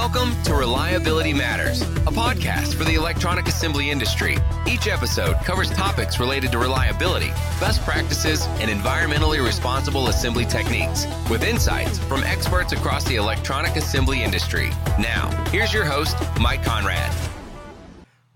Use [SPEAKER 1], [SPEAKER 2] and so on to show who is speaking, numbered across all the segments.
[SPEAKER 1] Welcome to Reliability Matters, a podcast for the electronic assembly industry. Each episode covers topics related to reliability, best practices, and environmentally responsible assembly techniques, with insights from experts across the electronic assembly industry. Now, here's your host, Mike Konrad.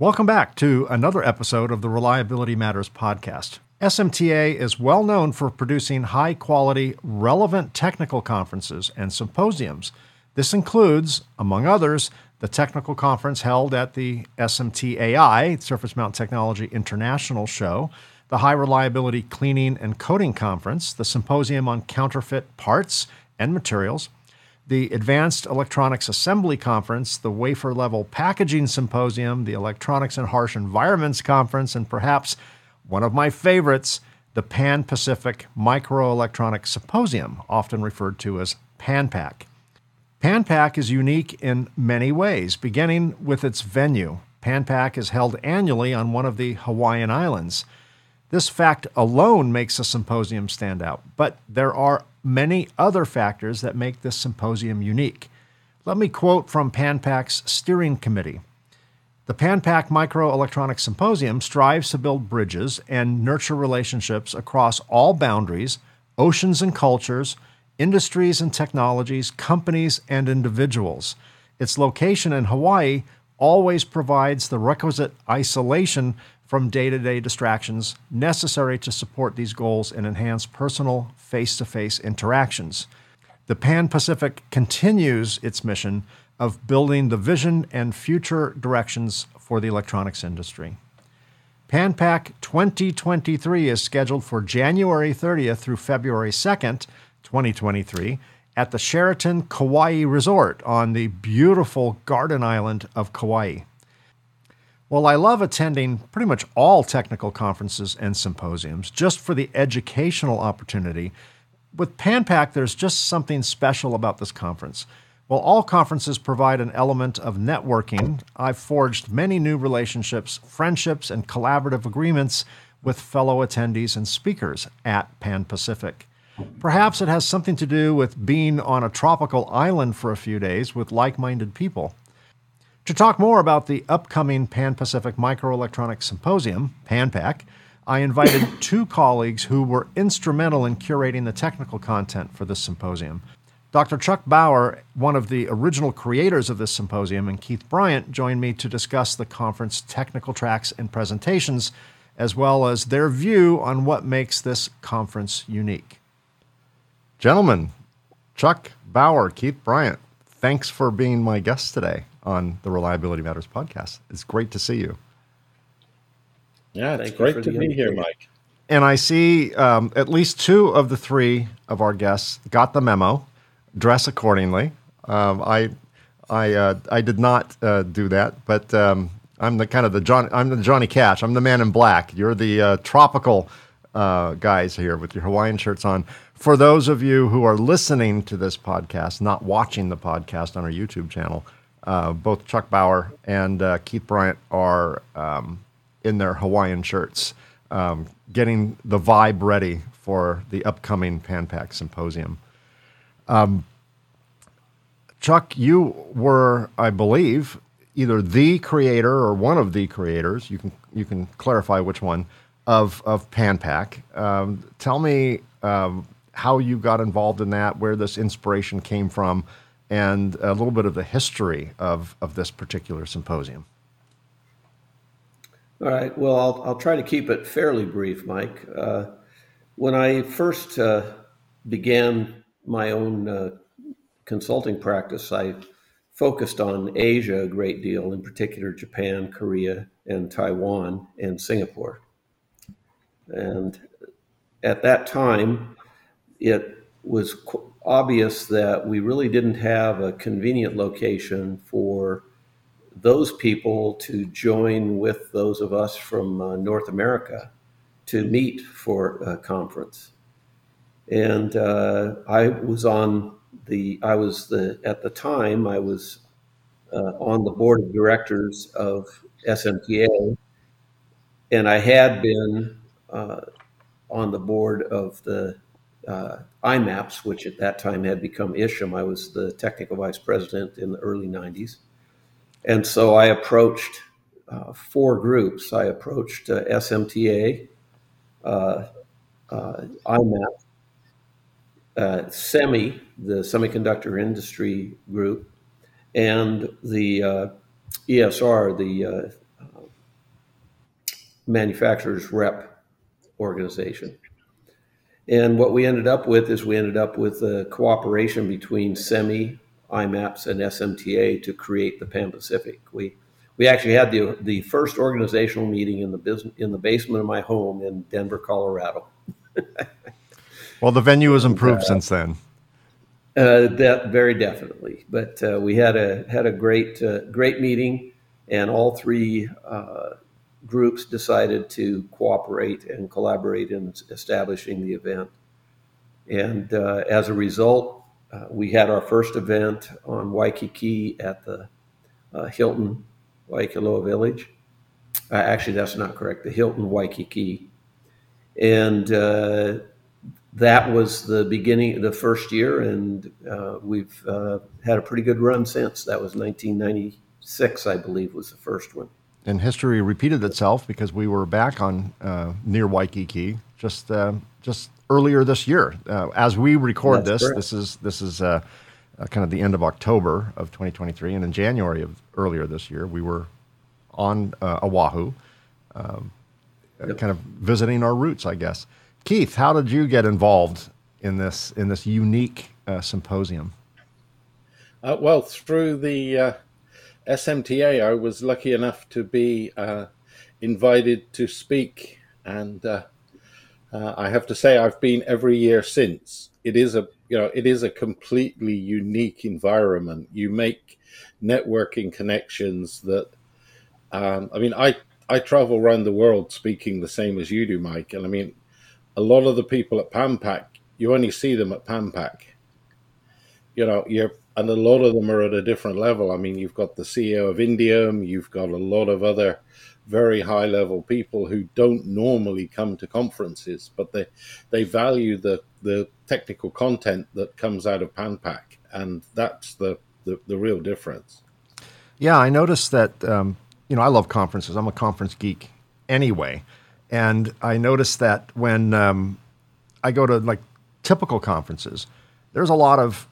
[SPEAKER 2] Welcome back to another episode of the Reliability Matters podcast. SMTA is well known for producing high quality, relevant technical conferences and symposiums this includes, among others, the technical conference held at the SMTAI, Surface Mount Technology International Show, the High Reliability Cleaning and Coating Conference, the Symposium on Counterfeit Parts and Materials, the Advanced Electronics Assembly Conference, the Wafer Level Packaging Symposium, the Electronics and Harsh Environments Conference, and perhaps one of my favorites, the Pan Pacific Microelectronics Symposium, often referred to as PANPAC. PanPac is unique in many ways, beginning with its venue. PanPac is held annually on one of the Hawaiian Islands. This fact alone makes the symposium stand out, but there are many other factors that make this symposium unique. Let me quote from PanPac's steering committee. The PanPac Microelectronics Symposium strives to build bridges and nurture relationships across all boundaries, oceans and cultures, industries and technologies, companies, and individuals. Its location in Hawaii always provides the requisite isolation from day to day distractions necessary to support these goals and enhance personal face to face interactions. The Pan Pacific continues its mission of building the vision and future directions for the electronics industry. PanPac 2023 is scheduled for January 30th through February 2nd 2023 at the Sheraton Kauai Resort on the beautiful Garden Island of Kauai. Well, I love attending pretty much all technical conferences and symposiums just for the educational opportunity. With PanPac, there's just something special about this conference. While all conferences provide an element of networking, I've forged many new relationships, friendships, and collaborative agreements with fellow attendees and speakers at Pan Pacific. Perhaps it has something to do with being on a tropical island for a few days with like minded people. To talk more about the upcoming Pan Pacific Microelectronics Symposium, PanPac, I invited two colleagues who were instrumental in curating the technical content for this symposium. Dr. Chuck Bauer, one of the original creators of this symposium, and Keith Bryant joined me to discuss the conference technical tracks and presentations, as well as their view on what makes this conference unique. Gentlemen, Chuck Bauer, Keith Bryant, thanks for being my guests today on the Reliability Matters podcast. It's great to see you.
[SPEAKER 3] Yeah, it's Thank great to be here, Mike.
[SPEAKER 2] And I see um, at least two of the three of our guests got the memo. Dress accordingly. Um, I, I, uh, I did not uh, do that, but um, I'm the kind of the John. I'm the Johnny Cash. I'm the man in black. You're the uh, tropical uh, guys here with your Hawaiian shirts on for those of you who are listening to this podcast, not watching the podcast on our YouTube channel, uh, both Chuck Bauer and uh, Keith Bryant are um, in their Hawaiian shirts, um, getting the vibe ready for the upcoming PanPac symposium. Um, Chuck, you were, I believe, either the creator or one of the creators. You can you can clarify which one of of PanPac. Um, tell me um, how you got involved in that, where this inspiration came from, and a little bit of the history of, of this particular symposium.
[SPEAKER 4] All right. Well, I'll, I'll try to keep it fairly brief, Mike. Uh, when I first uh, began my own uh, consulting practice, I focused on Asia a great deal, in particular Japan, Korea, and Taiwan, and Singapore. And at that time, it was obvious that we really didn't have a convenient location for those people to join with those of us from uh, North America to meet for a conference. And uh, I was on the, I was the, at the time, I was uh, on the board of directors of SMTA, and I had been on the board of the uh, IMAPS, which at that time had become ISHM. I was the technical vice president in the early 90s. And so I approached uh, four groups. I approached uh, SMTA, uh, uh IMAP, uh, SEMI, the semiconductor industry group, and the uh, ESR, the manufacturers rep organization. And what we ended up with is we ended up with a cooperation between SEMI, IMAPS, and SMTA to create the Pan Pacific. We we actually had the the first organizational meeting in the business in the basement of my home in Denver, Colorado.
[SPEAKER 2] well, the venue has improved uh, since then.
[SPEAKER 4] Uh, that very definitely, but uh, we had a had a great uh, great meeting, and all three uh, groups decided to cooperate and collaborate in establishing the event. And uh, as a result, uh, we had our first event on Waikiki at the uh, Hilton Waikoloa Village. Uh, actually, that's not correct, the Hilton Waikiki. And uh, that was the beginning, the first year, and uh, we've had a pretty good run since. That was 1996, I believe, was the first one
[SPEAKER 2] and history repeated itself because we were back on uh, near Waikiki just uh, just earlier this year. Uh, as we record That's this, correct. this is this is uh, uh, kind of the end of October of 2023, and in January of earlier this year, we were on uh, Oahu, um, yep. kind of visiting our roots, I guess. Keith, how did you get involved in this in this unique symposium?
[SPEAKER 3] well, through the SMTA, I was lucky enough to be uh, invited to speak, and uh, uh, I have to say I've been every year since. It is a you know it is a completely unique environment. You make networking connections that um, I mean I I travel around the world speaking the same as you do, Mike, and I mean a lot of the people at PANPAC you only see them at PANPAC. You know you're and a lot of them are at a different level. I mean, you've got the CEO of Indium, you've got a lot of other very high level people who don't normally come to conferences, but they they value the the technical content that comes out of PANPAC, and that's the the, the real difference.
[SPEAKER 2] Yeah, I noticed that. Um, you know, I love conferences. I'm a conference geek anyway, and I noticed that when um, I go to like typical conferences, there's a lot of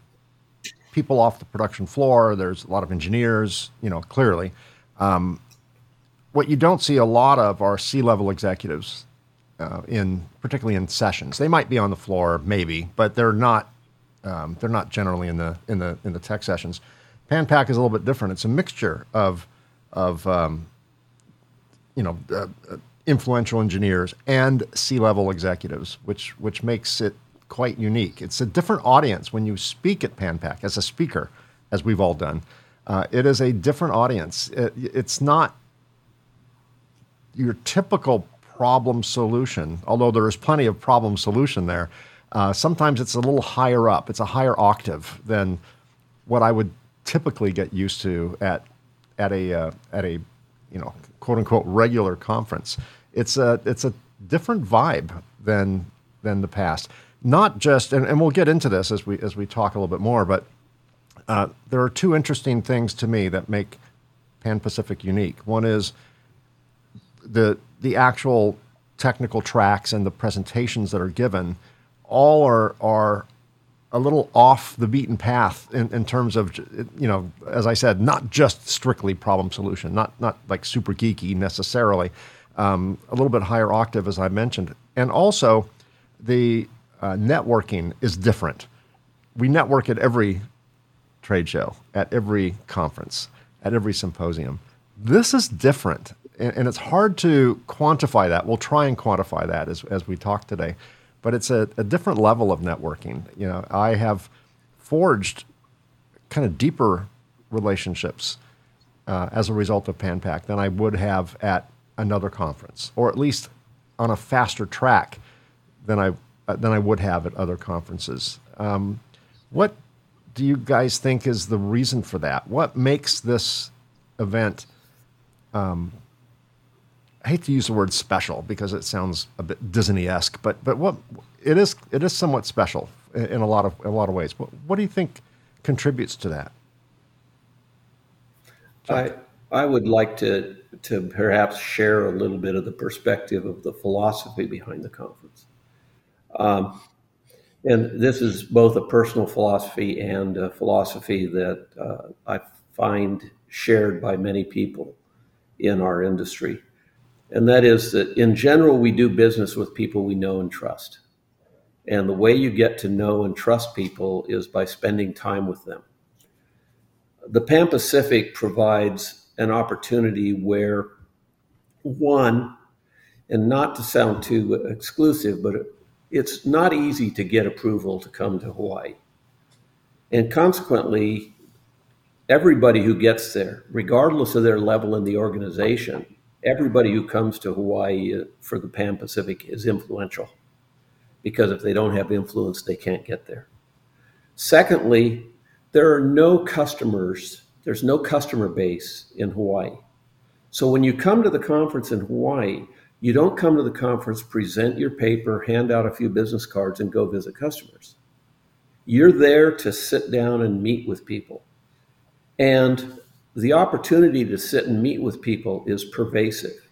[SPEAKER 2] people off the production floor. There's a lot of engineers, you know, clearly. Um, what you don't see a lot of are C-level executives uh, in, particularly in sessions. They might be on the floor, maybe, but they're not. Um, they're not generally in the in the in the tech sessions. PANPAC is a little bit different. It's a mixture of of um, you know uh, uh influential engineers and C-level executives, which which makes it quite unique. It's a different audience when you speak at PANPAC as a speaker, as we've all done. Uh, it is a different audience. It, it's not your typical problem solution, although there is plenty of problem solution there. Uh, sometimes it's a little higher up. It's a higher octave than what I would typically get used to at at a uh, at a you know quote unquote regular conference. It's a it's a different vibe than than the past not just, and, and we'll get into this as we as we talk a little bit more, but uh, there are two interesting things to me that make Pan Pacific unique. One is the the actual technical tracks and the presentations that are given all are are a little off the beaten path in, in terms of you know as I said not just strictly problem solution not not like super geeky necessarily um, a little bit higher octave as I mentioned and also the uh, networking is different. We network at every trade show, at every conference, at every symposium. This is different, and, and, it's hard to quantify that. We'll try and quantify that as, as we talk today, but it's a, a different level of networking. You know, I have forged kind of deeper relationships uh, as a result of PANPAC than I would have at another conference, or at least on a faster track than I than I would have at other conferences. Um, what do you guys think is the reason for that? What makes this event um, I hate to use the word special because it sounds a bit Disney-esque, but but what it is it is somewhat special in a lot of a lot of ways. What, what do you think contributes to that?
[SPEAKER 4] I I would like to to perhaps share a little bit of the perspective of the philosophy behind the conference. Um, and this is both a personal philosophy and a philosophy that uh, I find shared by many people in our industry. And that is that in general, we do business with people we know and trust. And the way you get to know and trust people is by spending time with them. The Pan Pacific provides an opportunity where, one, and not to sound too exclusive, but it's not easy to get approval to come to Hawaii. And consequently, everybody who gets there, regardless of their level in the organization, everybody who comes to Hawaii uh, for the Pan Pacific is influential because if they don't have influence, they can't get there. Secondly, there are no customers, there's no customer base in Hawaii. So when you come to the conference in Hawaii, you don't come to the conference, present your paper, hand out a few business cards, and go visit customers. You're there to sit down and meet with people. And the opportunity to sit and meet with people is pervasive.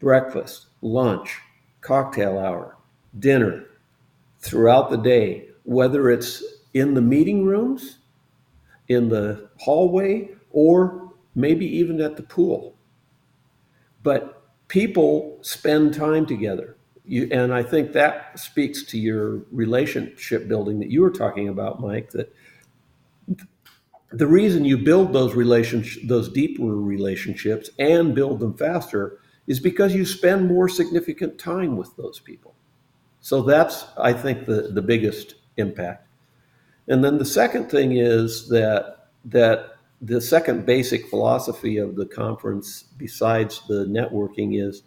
[SPEAKER 4] Breakfast, lunch, cocktail hour, dinner, throughout the day, whether it's in the meeting rooms, in the hallway, or maybe even at the pool. But people spend time together. You, and I think that speaks to your relationship building that you were talking about, Mike. That the reason you build those relationships, those deeper relationships, and build them faster is because you spend more significant time with those people. So that's, I think, the, the biggest impact. And then the second thing is that that the second basic philosophy of the conference, besides the networking, is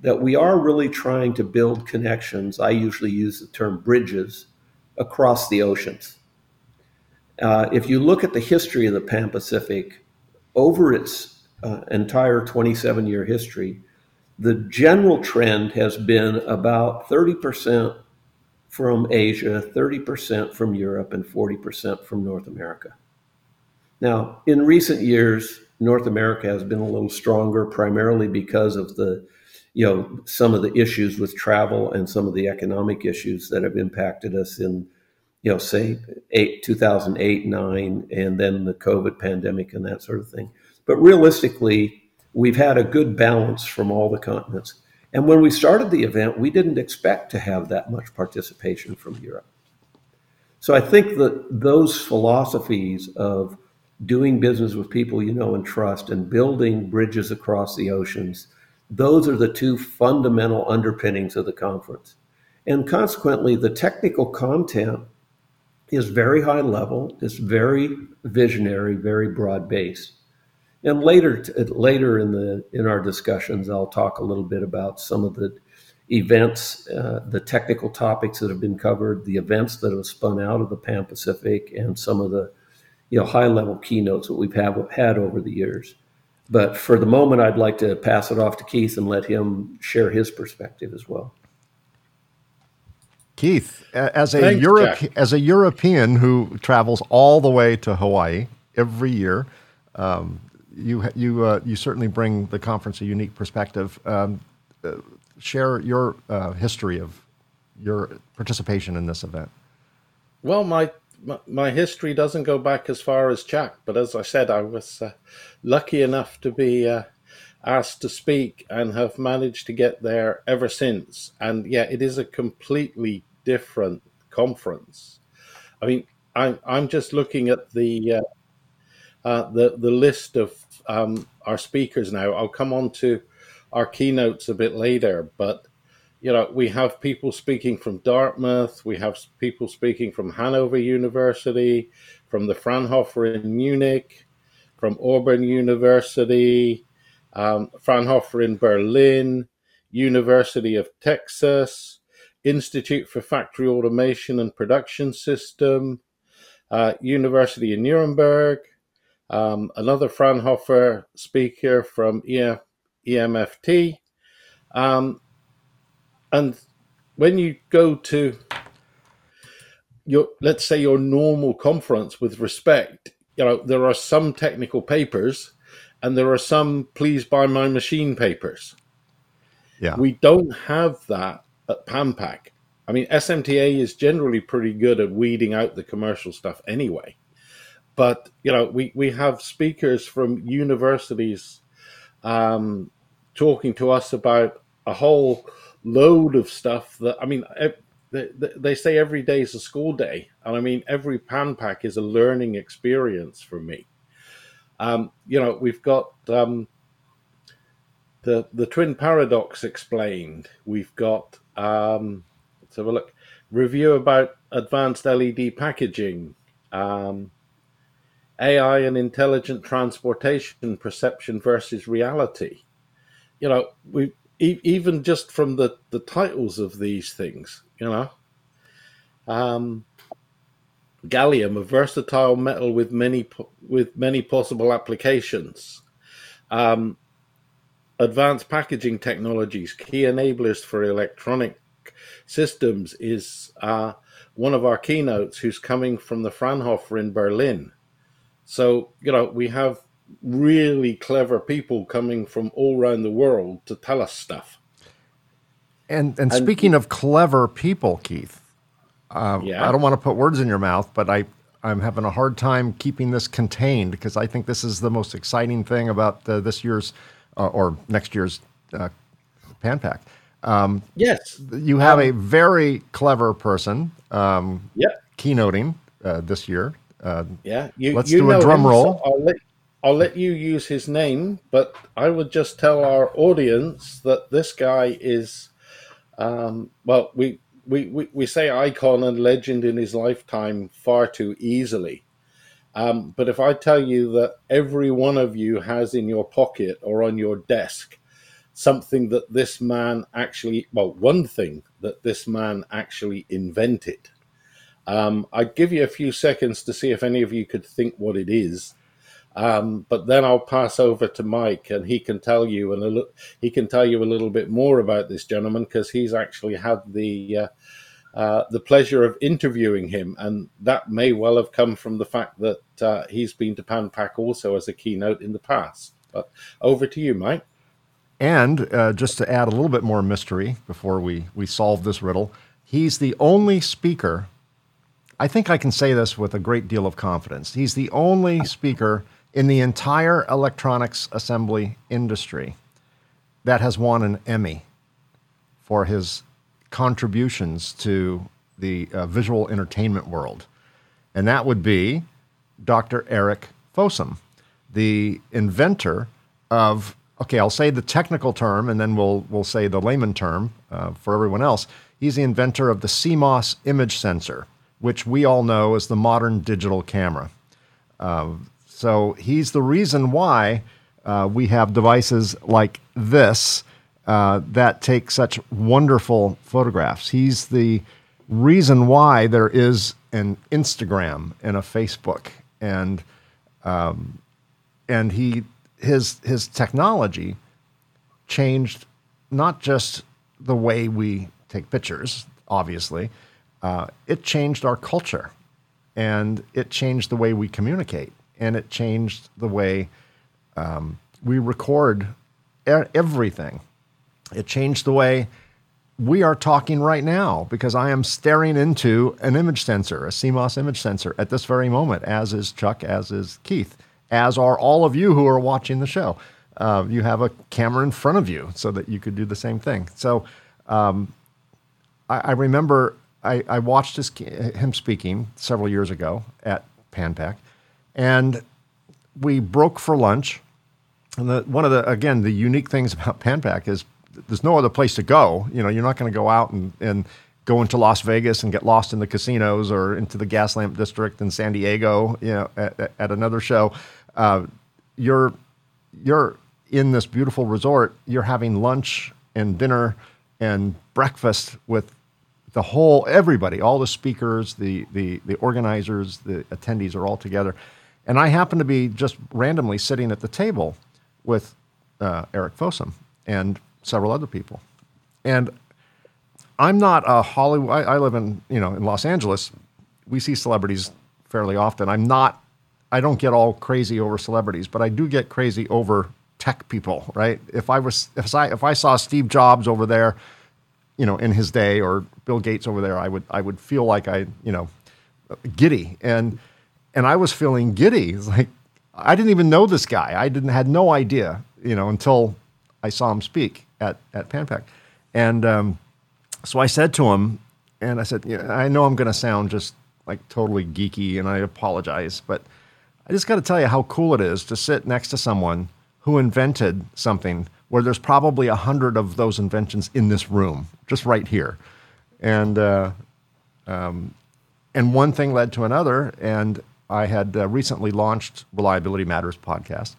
[SPEAKER 4] that we are really trying to build connections. I usually use the term bridges across the oceans. Uh, if you look at the history of the Pan Pacific over its uh, entire 27 year history, the general trend has been about 30% from Asia, 30% from Europe, and 40% from North America. Now, in recent years, North America has been a little stronger, primarily because of the, you know, some of the issues with travel and some of the economic issues that have impacted us in, you know, say eight, 2008, nine, and then the COVID pandemic and that sort of thing. But realistically, we've had a good balance from all the continents. And when we started the event, we didn't expect to have that much participation from Europe. So I think that those philosophies of doing business with people you know and trust, and building bridges across the oceans. Those are the two fundamental underpinnings of the conference. And consequently, the technical content is very high level, it's very visionary, very broad based. And later, later in the in our discussions, I'll talk a little bit about some of the events, uh, the technical topics that have been covered, the events that have spun out of the Pan Pacific, and some of the you know high level keynotes that we've have, had over the years. But for the moment, I'd like to pass it off to Keith and let him share his perspective as well.
[SPEAKER 2] Keith, as a Europe, as a European who travels all the way to Hawaii every year, um, you you uh, you certainly bring the conference a unique perspective. Um, uh, share your uh, history of your participation in this event.
[SPEAKER 3] Well, my my, history doesn't go back as far as Jack, but as I said, I was uh, lucky enough to be uh, asked to speak and have managed to get there ever since. And yeah, it is a completely different conference. I mean, I'm I'm just looking at the uh, uh, the the list of um, our speakers now. I'll come on to our keynotes a bit later, but you know, we have people speaking from Dartmouth, we have people speaking from Hanover University, from the Fraunhofer in Munich, from Auburn University, um, Fraunhofer in Berlin, University of Texas, Institute for Factory Automation and Production System, uh, University in Nuremberg, um, another Fraunhofer speaker from EMFT, Um, and when you go to your, let's say your normal conference with respect, you know, there are some technical papers and there are some please buy my machine papers.
[SPEAKER 2] Yeah.
[SPEAKER 3] We don't have that at PanPac I mean, SMTA is generally pretty good at weeding out the commercial stuff anyway. But, you know, we, we have speakers from universities um, talking to us about a whole load of stuff that, I mean, they, say every day is a school day. And I mean, every PanPac is a learning experience for me. Um, you know, we've got um, the the twin paradox explained. We've got um, let's have a look. Review about advanced LED packaging, um, AI and intelligent transportation perception versus reality. You know, we e- even just from the the titles of these things, you know. Um, gallium, a versatile metal with many with many possible applications. Um, advanced packaging technologies, key enablers for electronic systems, is uh, one of our keynotes. Who's coming from the Fraunhofer in Berlin? So you know we have really clever people coming from all around the world to tell us stuff.
[SPEAKER 2] And and, and speaking of clever people, Keith, uh, yeah. I don't want to put words in your mouth, but I, I'm having a hard time keeping this contained because I think this is the most exciting thing about the, this year's uh, or next year's uh, PanPAC.
[SPEAKER 3] Um, yes.
[SPEAKER 2] You have um, a very clever person um,
[SPEAKER 3] yeah.
[SPEAKER 2] keynoting uh, this year. Uh,
[SPEAKER 3] yeah. You,
[SPEAKER 2] let's
[SPEAKER 3] you
[SPEAKER 2] do a drum roll.
[SPEAKER 3] So I'll, let, I'll let you use his name, but I would just tell our audience that this guy is, um, well, we we, we, we say icon and legend in his lifetime far too easily. Um, but if I tell you that every one of you has in your pocket or on your desk something that this man actually, well, one thing that this man actually invented, um, I'd give you a few seconds to see if any of you could think what it is. Um, but then I'll pass over to Mike, and he can tell you and he can tell you a little bit more about this gentleman because he's actually had the uh, uh, the pleasure of interviewing him, and that may well have come from the fact that uh, he's been to PanPAC also as a keynote in the past. But over to you, Mike.
[SPEAKER 2] And uh, just to add a little bit more mystery before we we solve this riddle, he's the only speaker. I think I can say this with a great deal of confidence. He's the only speaker in the entire electronics assembly industry that has won an Emmy for his contributions to the uh, visual entertainment world. And that would be Dr. Eric Fossum, the inventor of, okay, I'll say the technical term and then we'll, we'll say the layman term uh, for everyone else. He's the inventor of the CMOS image sensor, which we all know as the modern digital camera. Uh, so he's the reason why uh, we have devices like this uh, that take such wonderful photographs. He's the reason why there is an Instagram and a Facebook, and um, and he his his technology changed not just the way we take pictures, obviously, uh, it changed our culture, and it changed the way we communicate and it changed the way um, we record everything. It changed the way we are talking right now because I am staring into an image sensor, a CMOS image sensor, at this very moment, as is Chuck, as is Keith, as are all of you who are watching the show. Uh, you have a camera in front of you so that you could do the same thing. So um, I, I, remember I, I watched his, him speaking several years ago at PanPAC, and we broke for lunch. And the, one of the, again, the unique things about PanPAC is there's no other place to go. You know, you're not going to go out and, and go into Las Vegas and get lost in the casinos or into the Gaslamp District in San Diego, you know, at, at another show. Uh, you're, you're in this beautiful resort. You're having lunch and dinner and breakfast with the whole everybody, all the speakers, the the the organizers, the attendees are all together, and I happen to be just randomly sitting at the table with uh, Eric Fossum, and several other people. And I'm not a Hollywood. I, I live in you know in Los Angeles. We see celebrities fairly often. I'm not. I don't get all crazy over celebrities, but I do get crazy over tech people. Right? If I was if I if I saw Steve Jobs over there, you know, in his day, or Bill Gates over there, I would I would feel like I you know giddy and and I was feeling giddy. Like I didn't even know this guy. I didn't had no idea, you know, until I saw him speak at at PanPAC, and um, so I said to him, and I said, yeah, I know I'm going to sound just like totally geeky, and I apologize, but I just got to tell you how cool it is to sit next to someone who invented something where there's probably a hundred of those inventions in this room, just right here, and uh, um, and one thing led to another, and I had uh, recently launched Reliability Matters podcast,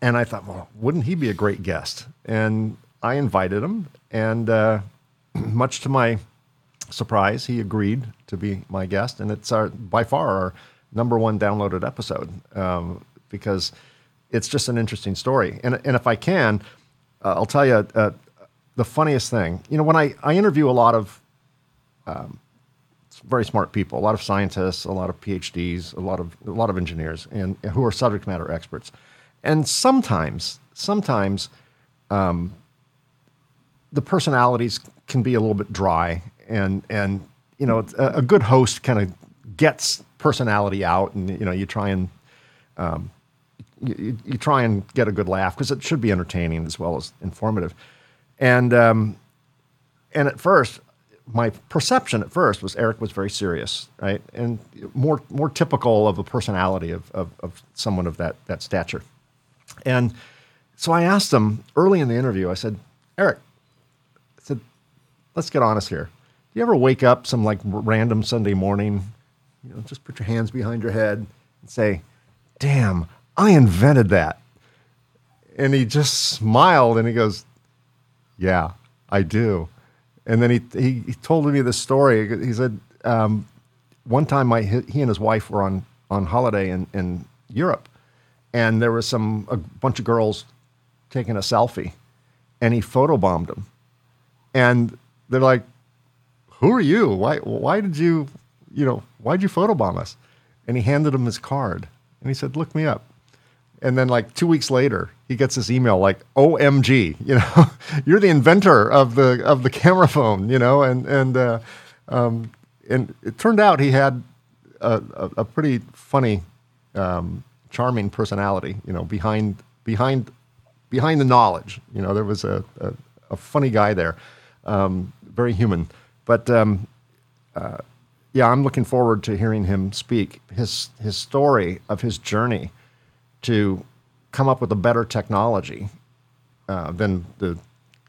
[SPEAKER 2] and I thought, well, wouldn't he be a great guest? And I invited him, and uh, much to my surprise, he agreed to be my guest, and it's our by far our number one downloaded episode um, because it's just an interesting story. And and if I can, uh, I'll tell you uh, the funniest thing. You know, when I I interview a lot of um, very smart people, a lot of scientists, a lot of PhDs, a lot of a lot of engineers, and, who are subject matter experts. And sometimes, sometimes, um, the personalities can be a little bit dry, and and you know a, a good host kind of gets personality out, and you know you try and um, you, you, try and get a good laugh because it should be entertaining as well as informative. And um, and at first, my perception at first was Eric was very serious, right, and more more typical of a personality of, of, of someone of that that stature. And so I asked him early in the interview. I said, Eric, I said, let's get honest here. Do you ever wake up some like random Sunday morning, you know, just put your hands behind your head and say, "Damn, I invented that," and he just smiled and he goes, "Yeah, I do." And then he, he, he told me the story. He said, um, one time my, he and his wife were on, on holiday in, in Europe, and there was some, a bunch of girls taking a selfie, and he photobombed them. And they're like, who are you? Why, why did you, you know, why'd you photobomb us? And he handed him his card, and he said, look me up. And then like two weeks later, he gets this email like, "OMG, you know, you're the inventor of the of the camera phone, you know." And and uh, um, and it turned out he had a, a, a pretty funny, um, charming personality, you know, behind behind behind the knowledge. You know, there was a a, a funny guy there, um, very human. But um, uh, yeah, I'm looking forward to hearing him speak his his story of his journey to come up with a better technology uh, than the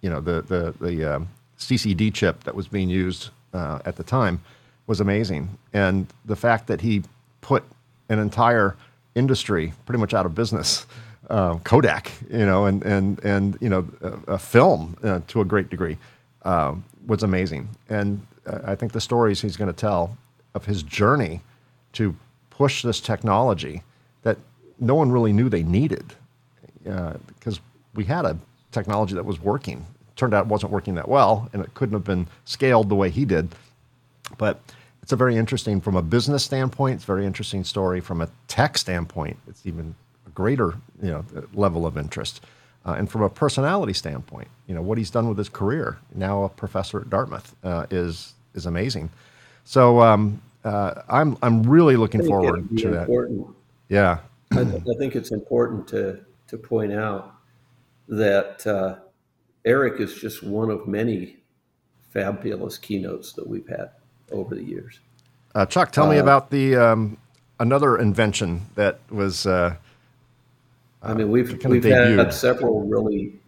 [SPEAKER 2] you know the the the uh, CCD chip that was being used uh, at the time was amazing, and the fact that he put an entire industry pretty much out of business. Uh, Kodak, you know, and and and you know, a, a film uh, to a great degree uh, was amazing, and I think the stories he's going to tell of his journey to push this technology no one really knew they needed because uh, we had a technology that was working. It Turned out it wasn't working that well, and it couldn't have been scaled the way he did. But it's a very interesting from a business standpoint. It's a very interesting story from a tech standpoint. It's even a greater you know level of interest. Uh, and from a personality standpoint, you know what he's done with his career. Now a professor at Dartmouth uh, is is amazing. So um, uh, I'm I'm really looking forward to that. Yeah,
[SPEAKER 4] I, I, think it's important to to point out that uh, Eric is just one of many fabulous keynotes that we've had over the years.
[SPEAKER 2] Uh, Chuck, tell me uh, about the um, another invention that was. Uh,
[SPEAKER 4] I mean, we've we've had several really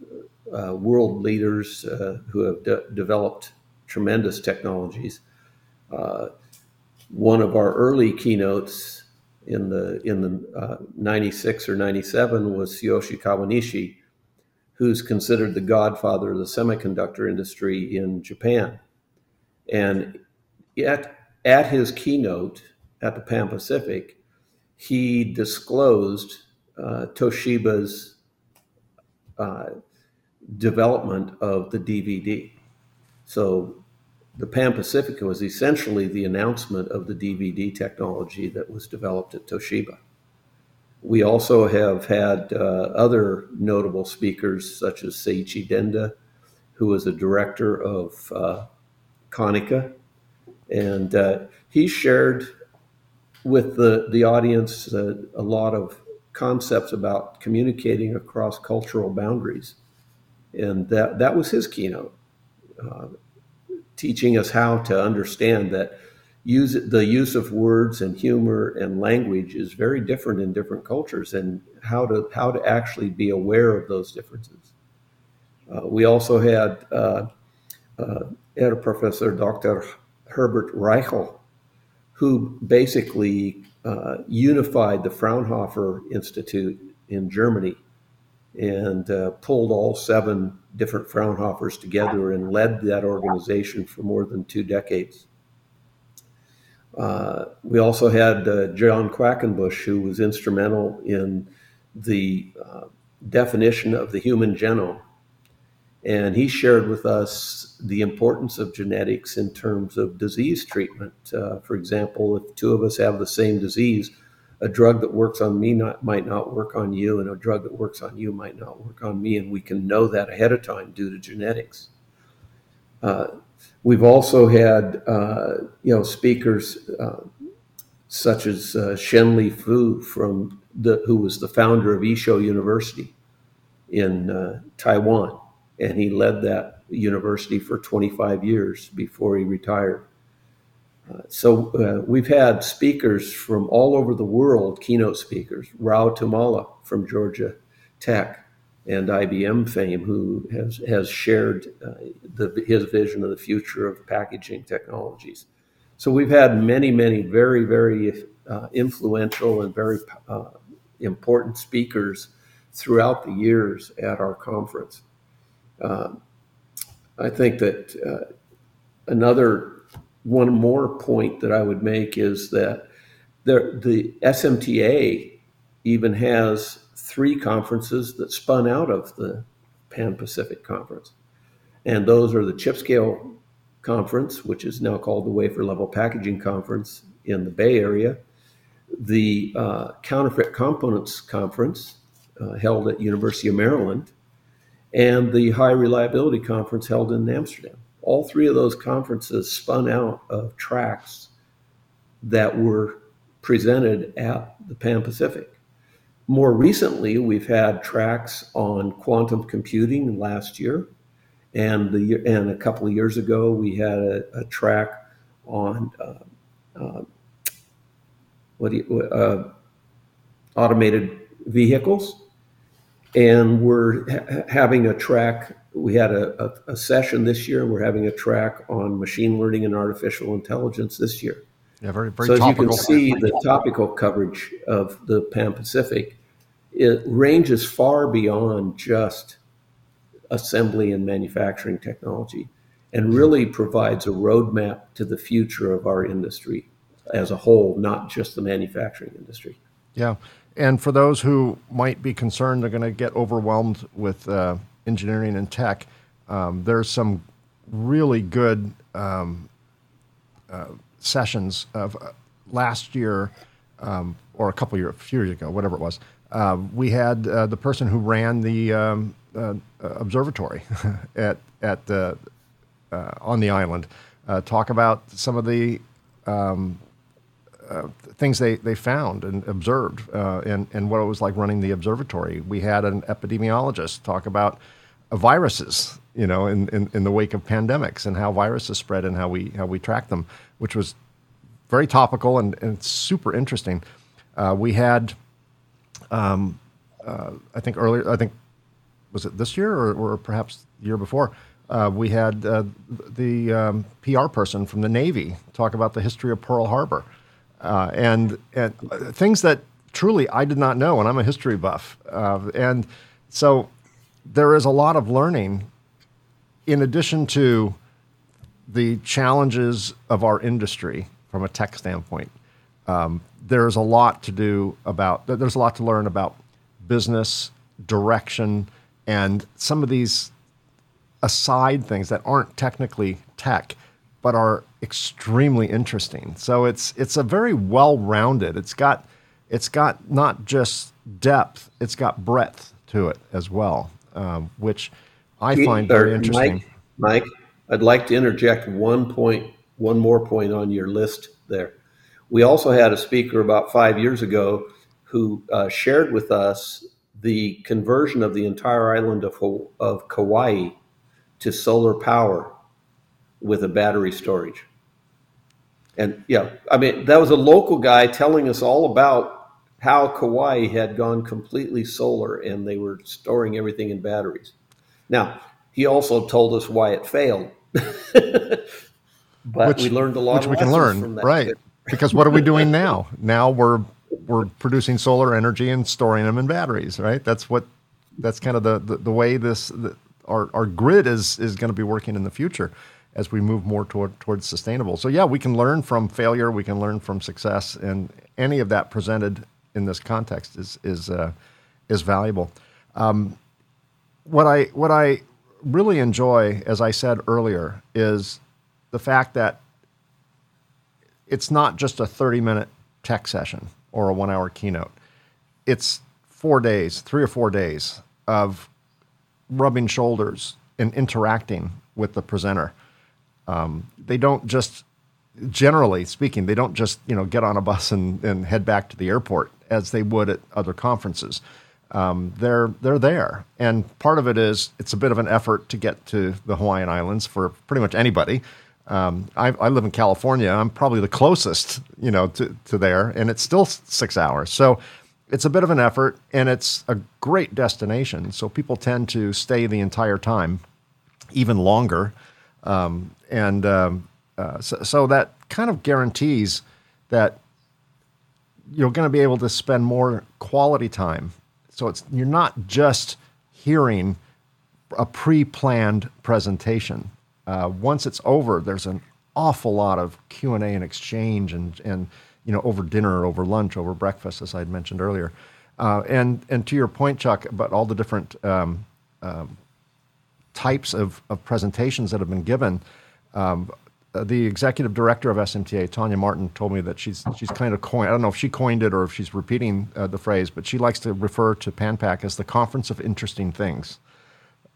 [SPEAKER 4] uh, world leaders who have de- developed tremendous technologies. one of our early keynotes in the in the uh, 96 or 97 was Tsuyoshi Kawanishi, who's considered the godfather of the semiconductor industry in Japan. And yet, at his keynote at the Pan Pacific, he disclosed uh, Toshiba's uh, development of the DVD. So the Pan Pacifica was essentially the announcement of the DVD technology that was developed at Toshiba. We also have had uh, other notable speakers, such as Seiichi Denda, who was a director of uh, Konica, and uh, he shared with the the audience uh, a lot of concepts about communicating across cultural boundaries, and that that was his keynote, uh, teaching us how to understand that use the use of words and humor and language is very different in different cultures, and how to how to actually be aware of those differences. Uh, we also had uh, uh, professor, Dr. Herbert Reichl, who basically uh, unified the Fraunhofer Institute in Germany and uh, pulled all seven different Fraunhofers together and led that organization for more than two decades. Uh, we also had uh, John Quackenbush, who was instrumental in the uh, definition of the human genome and he shared with us the importance of genetics in terms of disease treatment. Uh, for example, if two of us have the same disease, a drug that works on me not, might not work on you, and a drug that works on you might not work on me, and we can know that ahead of time due to genetics. Uh, we've also had uh, you know speakers uh, such as uh, Shen-Li Fu from the who was the founder of I-Shou University in uh, Taiwan and he led that university for 25 years before he retired. So uh, we've had speakers from all over the world, keynote speakers. Rao Tummala from Georgia Tech and IBM fame, who has has shared uh, the, his vision of the future of packaging technologies. So we've had many, many very, very uh, influential and very uh, important speakers throughout the years at our conference. Uh, I think that uh, another one more point that I would make is that the, the SMTA even has three conferences that spun out of the Pan Pacific Conference. And those are the Chip Scale Conference, which is now called the Wafer Level Packaging Conference in the Bay Area, the uh, Counterfeit Components Conference uh, held at University of Maryland, and the High Reliability Conference held in Amsterdam. All three of those conferences spun out of tracks that were presented at the Pan Pacific. More recently, we've had tracks on quantum computing last year, and the and a couple of years ago we had a, a track on uh, uh, what do you, uh, automated vehicles and we're ha- having a track. We had a, a, a, session this year. and We're having a track on machine learning and artificial intelligence this year.
[SPEAKER 2] Yeah, very, very
[SPEAKER 4] so
[SPEAKER 2] topical.
[SPEAKER 4] as you can see, the topical coverage of the Pan Pacific it ranges far beyond just assembly and manufacturing technology, and really provides a roadmap to the future of our industry as a whole, not just the manufacturing industry.
[SPEAKER 2] Yeah. And for those who might be concerned they're going to get overwhelmed with uh, engineering and tech, um, there's some really good um, uh, sessions of uh, last year um, or a couple years, a few years ago, whatever it was. Uh, we had uh, the person who ran the um, uh, observatory at at the on the island talk about some of the um, uh, things they, they found and observed uh, and, and what it was like running the observatory. We had an epidemiologist talk about uh, viruses, you know, in, in, in, the wake of pandemics and how viruses spread and how we, how we track them, which was very topical and, and super interesting. Uh, we had, um, uh, I think earlier, I think, was it this year or, or perhaps the year before? we had the um, PR person from the Navy talk about the history of Pearl Harbor uh, and, and things that truly I did not know, and I'm a history buff. Uh, and so there is a lot of learning in addition to the challenges of our industry from a tech standpoint. Um, there's a lot to do about, there's a lot to learn about business, direction, and some of these aside things that aren't technically tech, but are extremely interesting. So it's it's a very well rounded. It's got it's got not just depth, it's got breadth to it as well, um, which I find very interesting.
[SPEAKER 4] Mike, Mike, I'd like to interject one point, one more point on your list there. We also had a speaker about five years ago who uh, shared with us the conversion of the entire island of, of Kauai to solar power with a battery storage. And yeah, I mean, that was a local guy telling us all about how Kauai had gone completely solar and they were storing everything in batteries. Now, he also told us why it failed. but which, we learned a lot
[SPEAKER 2] which we can learn, right? because what are we doing now? Now we're we're producing solar energy and storing them in batteries, right? That's what that's kind of the the, the way this the, our our grid is is going to be working in the future as we move more toward towards sustainable. So yeah, we can learn from failure, we can learn from success, and any of that presented in this context is is uh, is valuable. Um, what I what I really enjoy, as I said earlier, is the fact that it's not just a 30 minute tech session or a one hour keynote. It's four days, three or four days of rubbing shoulders and interacting with the presenter. Um, they don't just, generally speaking, they don't just you know get on a bus and, and head back to the airport as they would at other conferences. Um, they're they're there, and part of it is it's a bit of an effort to get to the Hawaiian Islands for pretty much anybody. Um, I, I, live in California. I'm probably the closest, you know, to, to there, and it's still six hours. So it's a bit of an effort, and it's a great destination. So people tend to stay the entire time, even longer, um, and um, uh, so, so, that kind of guarantees that you're going to be able to spend more quality time. So it's you're not just hearing a pre-planned presentation uh, once it's over, there's an awful lot of Q and A and exchange, and and you know over dinner, over lunch, over breakfast, as I had mentioned earlier. Uh, and and to your point, Chuck, about all the different um, um, types of, of presentations that have been given. Um, the executive director of SMTA, Tanya Martin, told me that she's she's kind of coined. I don't know if she coined it or if she's repeating uh, the phrase, but she likes to refer to PanPac as the conference of interesting things,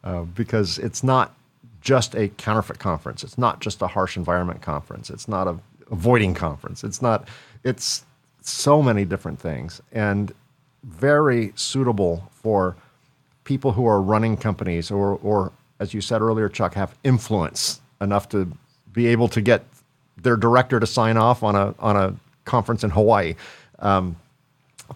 [SPEAKER 2] uh, because it's not just a counterfeit conference. It's not just a harsh environment conference. It's not a avoiding conference. It's not. It's so many different things and very suitable for people who are running companies or, or as you said earlier, Chuck, have influence enough to be able to get their director to sign off on a on a conference in Hawaii. Um,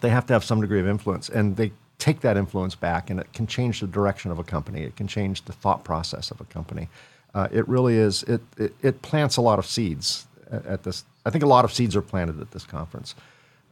[SPEAKER 2] they have to have some degree of influence, and they take that influence back and it can change the direction of a company. It can change the thought process of a company. Uh, it really is, it, it, it, plants a lot of seeds at, at, this. I think a lot of seeds are planted at this conference.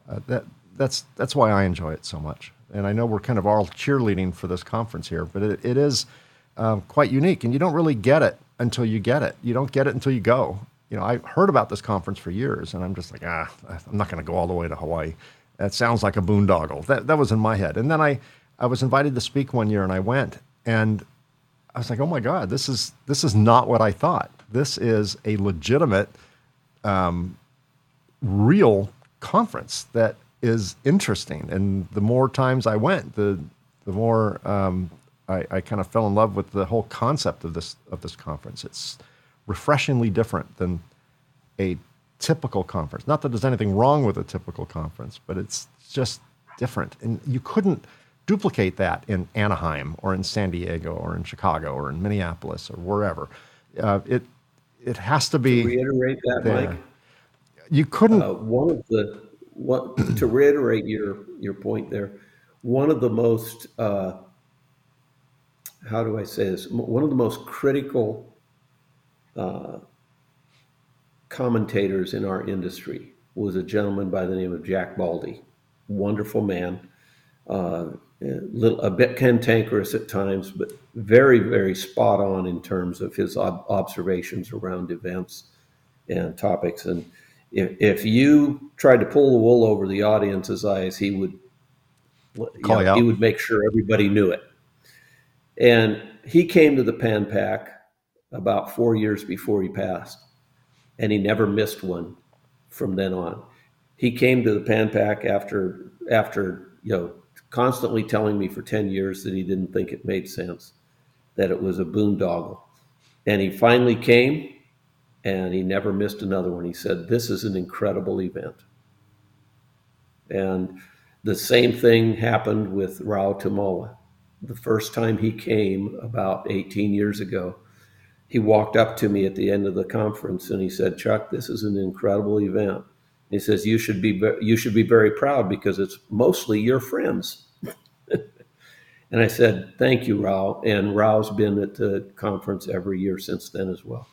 [SPEAKER 2] Uh, that, that's, that's why I enjoy it so much. And I know we're kind of all cheerleading for this conference here, but it, it is um, quite unique. And you don't really get it until you get it. You don't get it until you go. You know, I heard about this conference for years, and I'm just like, ah, I'm not going to go all the way to Hawaii. That sounds like a boondoggle. That, that was in my head. And then I, I was invited to speak one year and I went and I was like, oh my God, this is, this is not what I thought. This is a legitimate, um, real conference that is interesting. And the more times I went, the, the more um, I, I kind of fell in love with the whole concept of this, of this conference. It's refreshingly different than a typical conference. Not that there's anything wrong with a typical conference, but it's just different. And you couldn't duplicate that in Anaheim or in San Diego or in Chicago or in Minneapolis or wherever. Uh, it it has to be.
[SPEAKER 4] To reiterate that, there. Mike.
[SPEAKER 2] You couldn't.
[SPEAKER 4] Uh, one of the what to reiterate your your point there. One of the most uh, how do I say this? One of the most critical uh, commentators in our industry was a gentleman by the name of Jack Baldy. Wonderful man, uh, a, little, a bit cantankerous at times, but very, very spot on in terms of his ob- observations around events and topics. And if, if you tried to pull the wool over the audience's eyes, he would
[SPEAKER 2] Call
[SPEAKER 4] know, he would make sure everybody knew it. And he came to the Pan Pac about four years before he passed, and he never missed one from then on. He came to the Pan Pac after after you know constantly telling me for ten years that he didn't think it made sense, that it was a boondoggle, and he finally came, and he never missed another one. He said, "This is an incredible event," and the same thing happened with Rao Tummala. The first time he came about 18 years ago, he walked up to me at the end of the conference and he said, "Chuck, this is an incredible event." He says, "You should be you should be very proud because it's mostly your friends." and I said, "Thank you, Rao." And Rao's been at the conference every year since then as well.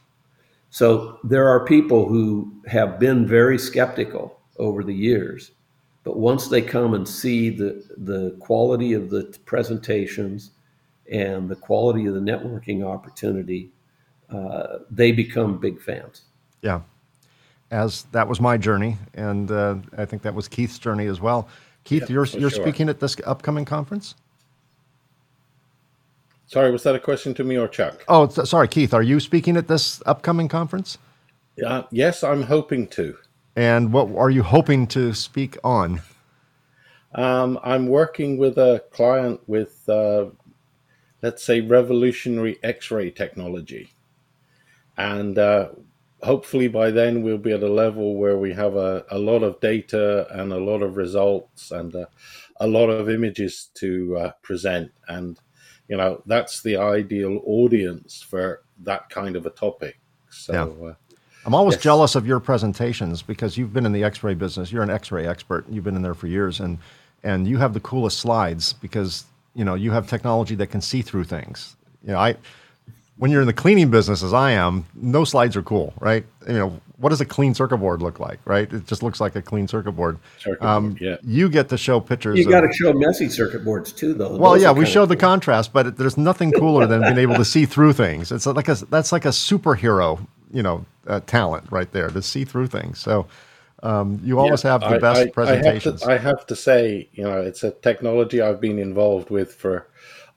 [SPEAKER 4] So there are people who have been very skeptical over the years but once they come and see the, the quality of the presentations and the quality of the networking opportunity, uh, they become big fans.
[SPEAKER 2] Yeah. As that was my journey, and uh, I think that was Keith's journey as well. Keith, yeah, you're you're sure. speaking at this upcoming conference.
[SPEAKER 3] Sorry, was that a question to me or Chuck?
[SPEAKER 2] Oh, sorry, Keith. Are you speaking at this upcoming conference?
[SPEAKER 3] Uh, yes, I'm hoping to.
[SPEAKER 2] And what are you hoping to speak on?
[SPEAKER 3] Um, I'm working with a client with, uh, let's say, revolutionary X ray technology. And uh, hopefully by then we'll be at a level where we have a, a lot of data and a lot of results and uh, a lot of images to uh, present. And, you know, that's the ideal audience for that kind of a topic. So, yeah.
[SPEAKER 2] I'm always yes. jealous of your presentations because you've been in the X-ray business. You're an X-ray expert. You've been in there for years, and and you have the coolest slides because you know you have technology that can see through things. You know, I when you're in the cleaning business as I am, no slides are cool, right? You know, what does a clean circuit board look like, right? It just looks like a clean circuit board.
[SPEAKER 3] Circuit um, board yeah.
[SPEAKER 2] You get to show pictures.
[SPEAKER 4] You got to show messy circuit boards too, though.
[SPEAKER 2] Well, Those yeah, we show the contrast, but there's nothing cooler than being able to see through things. It's like a that's like a superhero, you know, uh, talent right there to see through things. So um, you always yeah, have the I, best I, presentations.
[SPEAKER 3] I have, to, I have to say, you know, it's a technology I've been involved with for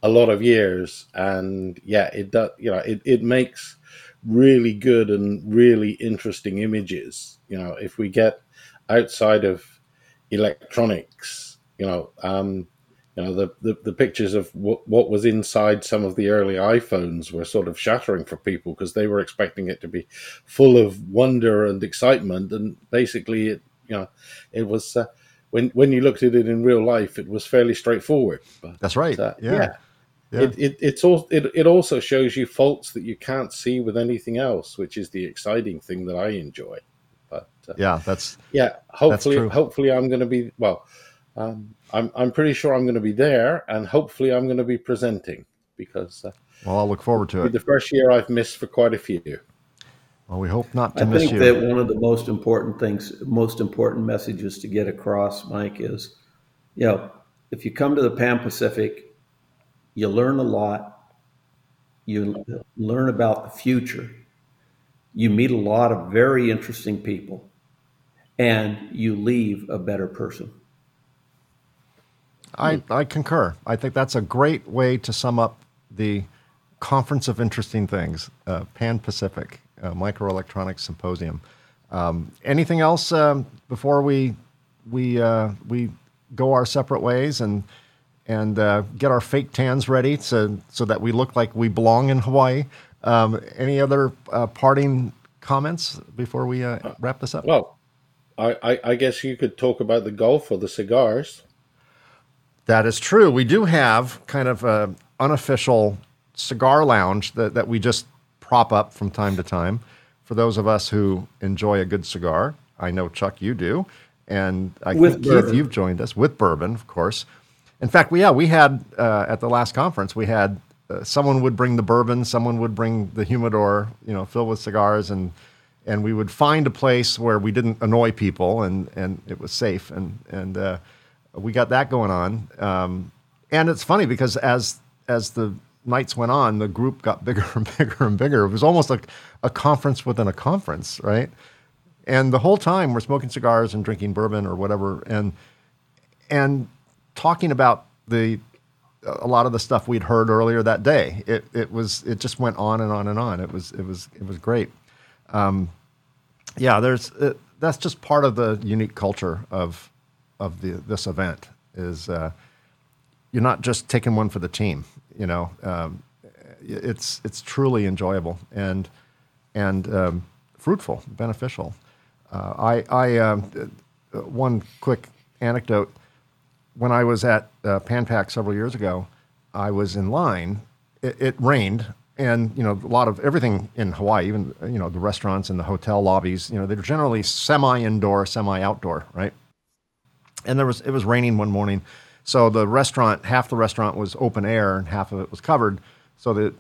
[SPEAKER 3] a lot of years, and yeah, it does. You know, it it makes really good and really interesting images. You know, if we get outside of electronics, you know, um, you know the, the, the pictures of what, what was inside some of the early iphones were sort of shattering for people because they were expecting it to be full of wonder and excitement. And basically it you know it was uh, when when you looked at it in real life it was fairly straightforward.
[SPEAKER 2] But, that's right. uh, yeah, yeah.
[SPEAKER 3] yeah. It, it, it's all, it, it also shows you faults that you can't see with anything else which is the exciting thing that i enjoy. But
[SPEAKER 2] uh, yeah that's
[SPEAKER 3] yeah hopefully that's hopefully i'm going to be well um, I'm I'm pretty sure I'm going to be there, and hopefully I'm going to be presenting because. Uh,
[SPEAKER 2] well, I'll look forward to it.
[SPEAKER 3] The first year I've missed for quite a few.
[SPEAKER 2] Well, we hope not to
[SPEAKER 4] I
[SPEAKER 2] miss
[SPEAKER 4] you. I think that one of the most important things, most important messages to get across, Mike, is, you know, if you come to the Pan Pacific, you learn a lot. You learn about the future. You meet a lot of very interesting people, and you leave a better person.
[SPEAKER 2] I, I concur. I think that's a great way to sum up the Conference of Interesting Things, uh, Pan Pacific uh, Microelectronics Symposium. Um, anything else um, before we we uh, we go our separate ways and and uh, get our fake tans ready so so that we look like we belong in Hawaii? Um, any other uh, parting comments before we uh, wrap this up?
[SPEAKER 3] Well, I, I, I guess you could talk about the golf or the cigars.
[SPEAKER 2] That is true. We do have kind of an unofficial cigar lounge that, that we just prop up from time to time for those of us who enjoy a good cigar. I know, Chuck, you do. And I with think, bourbon. Keith, you've joined us with bourbon, of course. In fact, we, yeah, we had uh, at the last conference, we had uh, someone would bring the bourbon, someone would bring the humidor, you know, filled with cigars, and and we would find a place where we didn't annoy people and, and it was safe. And, and uh, we got that going on. Um, and it's funny because as as the nights went on, the group got bigger and bigger and bigger. It was almost like a conference within a conference, right? And the whole time we're smoking cigars and drinking bourbon or whatever, and and talking about the a lot of the stuff we'd heard earlier that day. It it was it just went on and on and on. It was it was it was great. Um, yeah, there's uh, that's just part of the unique culture of of the this event is uh, you're not just taking one for the team. You know, um, it's it's truly enjoyable and and um, fruitful, beneficial. Uh, I I um, uh, one quick anecdote when I was at uh, PanPac several years ago, I was in line. It, it, rained, and you know a lot of everything in Hawaii, even you know the restaurants and the hotel lobbies, you know they're generally semi-indoor, semi-outdoor, right? And there was it was raining one morning, so the restaurant half the restaurant was open air and half of it was covered, so that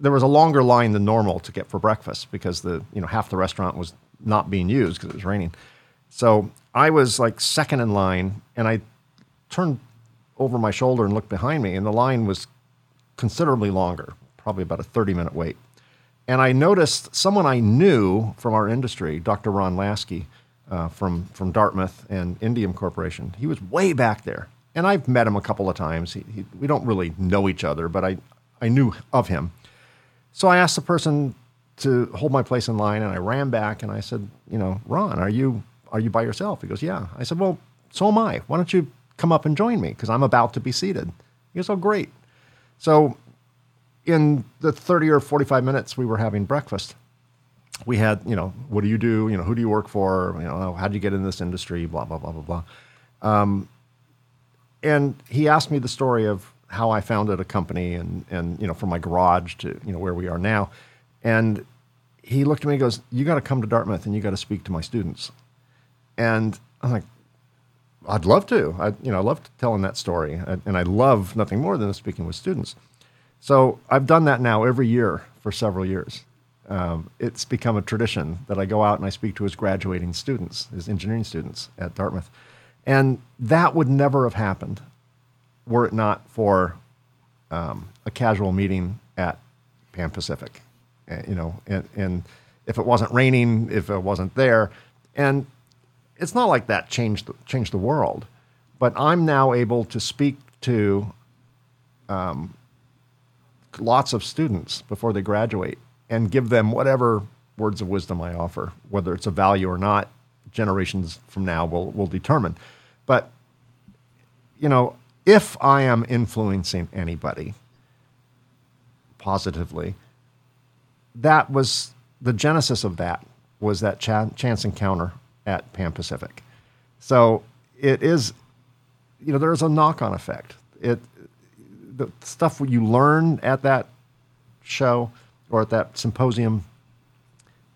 [SPEAKER 2] there was a longer line than normal to get for breakfast because the you know half the restaurant was not being used because it was raining. So I was like second in line, and I turned over my shoulder and looked behind me, and the line was considerably longer, probably about a 30 minute wait. And I noticed someone I knew from our industry, Dr. Ron Lasky uh, from, from Dartmouth and Indium Corporation. He was way back there. And I've met him a couple of times. He, he, we don't really know each other, but I, I knew of him. So I asked the person to hold my place in line, and I ran back and I said, You know, Ron, are you, are you by yourself? He goes, Yeah. I said, Well, so am I. Why don't you come up and join me because I'm about to be seated. He goes, oh, great. So in the 30 or 45 minutes we were having breakfast, we had, you know, what do you do? You know, who do you work for? You know, how did you get in this industry? Blah, blah, blah, blah, blah. Um, and he asked me the story of how I founded a company and, and, you know, from my garage to, you know, where we are now. And he looked at me and goes, you got to come to Dartmouth and you got to speak to my students. And I'm like, I'd love to. I, you know, I love telling that story, and I love nothing more than speaking with students. So I've done that now every year for several years. Um, it's become a tradition that I go out and I speak to his graduating students, his engineering students at Dartmouth, and that would never have happened were it not for um, a casual meeting at Pan Pacific. Uh, you know, and, and if it wasn't raining, if it wasn't there, and it's not like that changed the, changed the world, but I'm now able to speak to um, lots of students before they graduate and give them whatever words of wisdom I offer, whether it's a value or not. Generations from now will will determine, but you know, if I am influencing anybody positively, that was the genesis of that was that ch- chance encounter at Pan Pacific. So it is, you know, there's a knock on effect. It, the stuff you learn at that show or at that symposium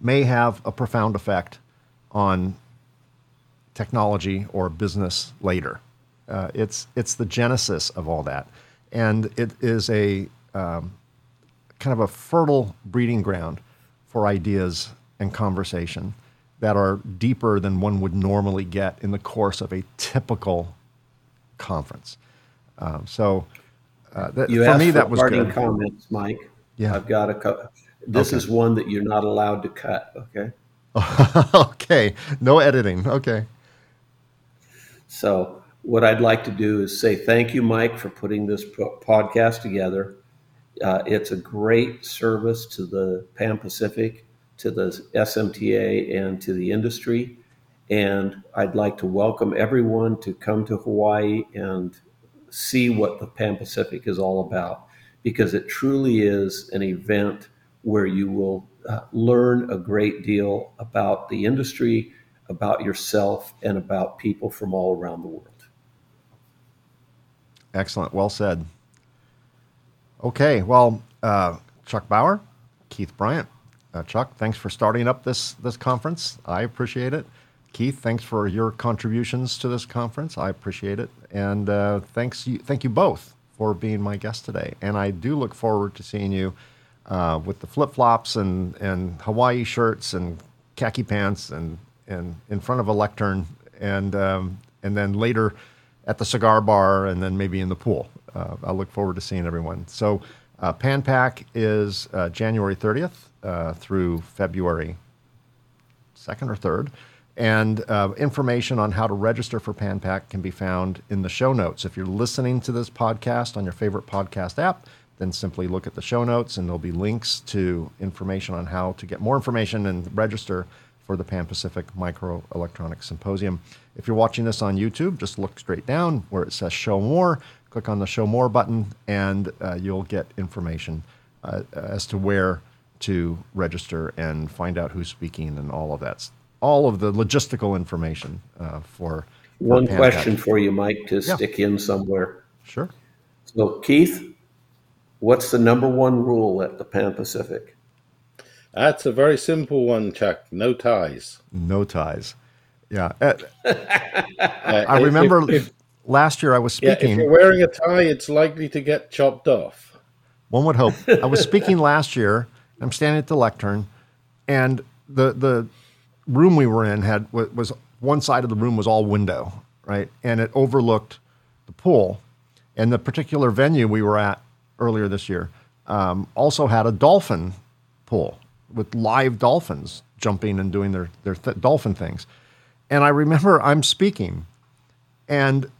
[SPEAKER 2] may have a profound effect on technology or business later. Uh, it's, it's the genesis of all that. And it is a um, kind of a fertile breeding ground for ideas and conversation that are deeper than one would normally get in the course of a typical conference. Um, so uh, that, for
[SPEAKER 4] me,
[SPEAKER 2] that was good.
[SPEAKER 4] comments, Mike.
[SPEAKER 2] Yeah,
[SPEAKER 4] I've got a. Co- this okay. is one that you're not allowed to cut. Okay.
[SPEAKER 2] okay. No editing. Okay.
[SPEAKER 4] So what I'd like to do is say thank you, Mike, for putting this podcast together. Uh, it's a great service to the Pan Pacific to the SMTA and to the industry. And I'd like to welcome everyone to come to Hawaii and see what the Pan Pacific is all about because it truly is an event where you will uh, learn a great deal about the industry, about yourself, and about people from all around the world.
[SPEAKER 2] Excellent. Well said. Okay. Well, uh, Chuck Bauer, Keith Bryant, uh, Chuck, thanks for starting up this this conference. I appreciate it. Keith, thanks for your contributions to this conference. I appreciate it, and uh, thanks you, thank you both for being my guest today. And I do look forward to seeing you uh, with the flip flops and and Hawaii shirts and khaki pants and and in front of a lectern and um, and then later at the cigar bar and then maybe in the pool. Uh, I look forward to seeing everyone. So. Uh, PanPac is uh, January 30th uh, through February 2nd or 3rd And uh, information on how to register for PanPac can be found in the show notes. If you're listening to this podcast on your favorite podcast app, then simply look at the show notes and there'll be links to information on how to get more information and register for the Pan Pacific Microelectronics Symposium. If you're watching this on YouTube, just look straight down where it says Show More, click on the Show More button, and uh, you'll get information uh, as to where to register and find out who's speaking and all of that all of the logistical information uh, for,
[SPEAKER 4] for one question for you, Mike, to yeah. stick in somewhere.
[SPEAKER 2] Sure.
[SPEAKER 4] So, Keith, what's the number one rule at the Pan Pacific?
[SPEAKER 3] That's a very simple one, Chuck. No ties.
[SPEAKER 2] No ties. Yeah. Uh, I remember if, if, last year I was speaking.
[SPEAKER 3] Yeah, if you're wearing a tie, it's likely to get chopped off.
[SPEAKER 2] One would hope. I was speaking last year. I'm standing at the lectern, and the the room we were in had was one side of the room was all window, right, and it overlooked the pool. And the particular venue we were at earlier this year um, also had a dolphin pool with live dolphins jumping and doing their their th- dolphin things. And I remember I'm speaking, and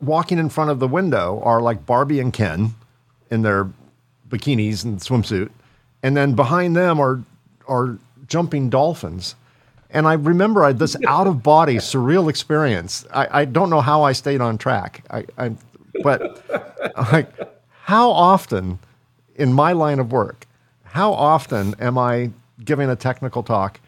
[SPEAKER 2] walking in front of the window are like Barbie and Ken in their bikinis and swimsuit, and then behind them are are jumping dolphins. And I remember I, had this out of body surreal experience. I, I, don't know how I stayed on track. I, I but like, how often in my line of work, how often am I giving a technical talk,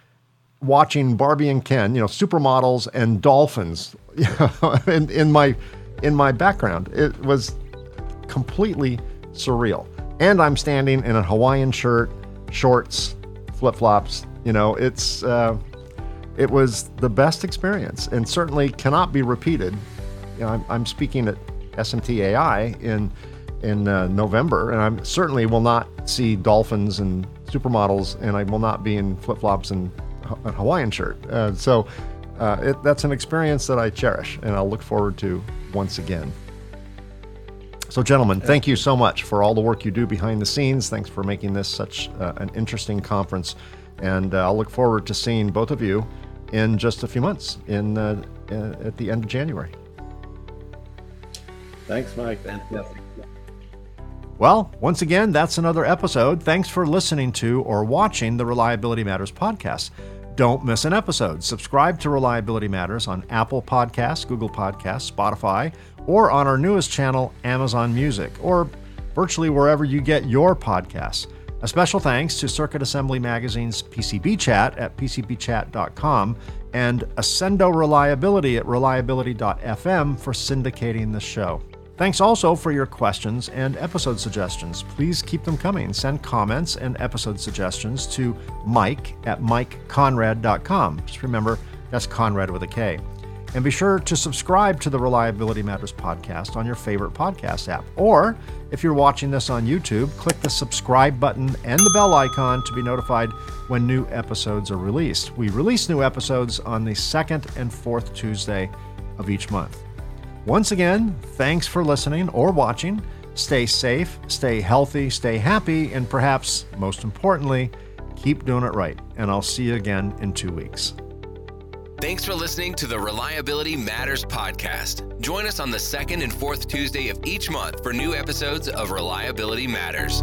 [SPEAKER 2] watching Barbie and Ken, you know, supermodels and dolphins, you know, in, in my in my background? It was completely surreal. And I'm standing in a Hawaiian shirt, shorts, flip flops, you know, it's uh, it was the best experience, and certainly cannot be repeated. You know, I'm, I'm speaking at SMTAI in in uh, November, and I certainly will not see dolphins and supermodels, and I will not be in flip flops and a Hawaiian shirt. Uh, so uh, it, that's an experience that I cherish, and I'll look forward to once again. So, gentlemen, thank you so much for all the work you do behind the scenes. Thanks for making this such uh, an interesting conference. And uh, I'll look forward to seeing both of you in just a few months in uh, uh at the end of January.
[SPEAKER 3] Thanks, Mike. Fantastic.
[SPEAKER 2] Well, once again, that's another episode. Thanks for listening to or watching the Reliability Matters podcast. Don't miss an episode. Subscribe to Reliability Matters on Apple Podcasts, Google Podcasts, Spotify, or on our newest channel, Amazon Music, or virtually wherever you get your podcasts. A special thanks to Circuit Assembly Magazine's PCB Chat at PCBchat.com and Accendo Reliability at reliability.fm for syndicating the show. Thanks also for your questions and episode suggestions. Please keep them coming. Send comments and episode suggestions to mike at mikekonrad.com. Just remember, that's Konrad with a K. And be sure to subscribe to the Reliability Matters podcast on your favorite podcast app. Or if you're watching this on YouTube, click the subscribe button and the bell icon to be notified when new episodes are released. We release new episodes on the second and fourth Tuesday of each month. Once again, thanks for listening or watching. Stay safe, stay healthy, stay happy, and perhaps most importantly, keep doing it right. And I'll see you again in two weeks.
[SPEAKER 1] Thanks for listening to the Reliability Matters podcast. Join us on the second and fourth Tuesday of each month for new episodes of Reliability Matters.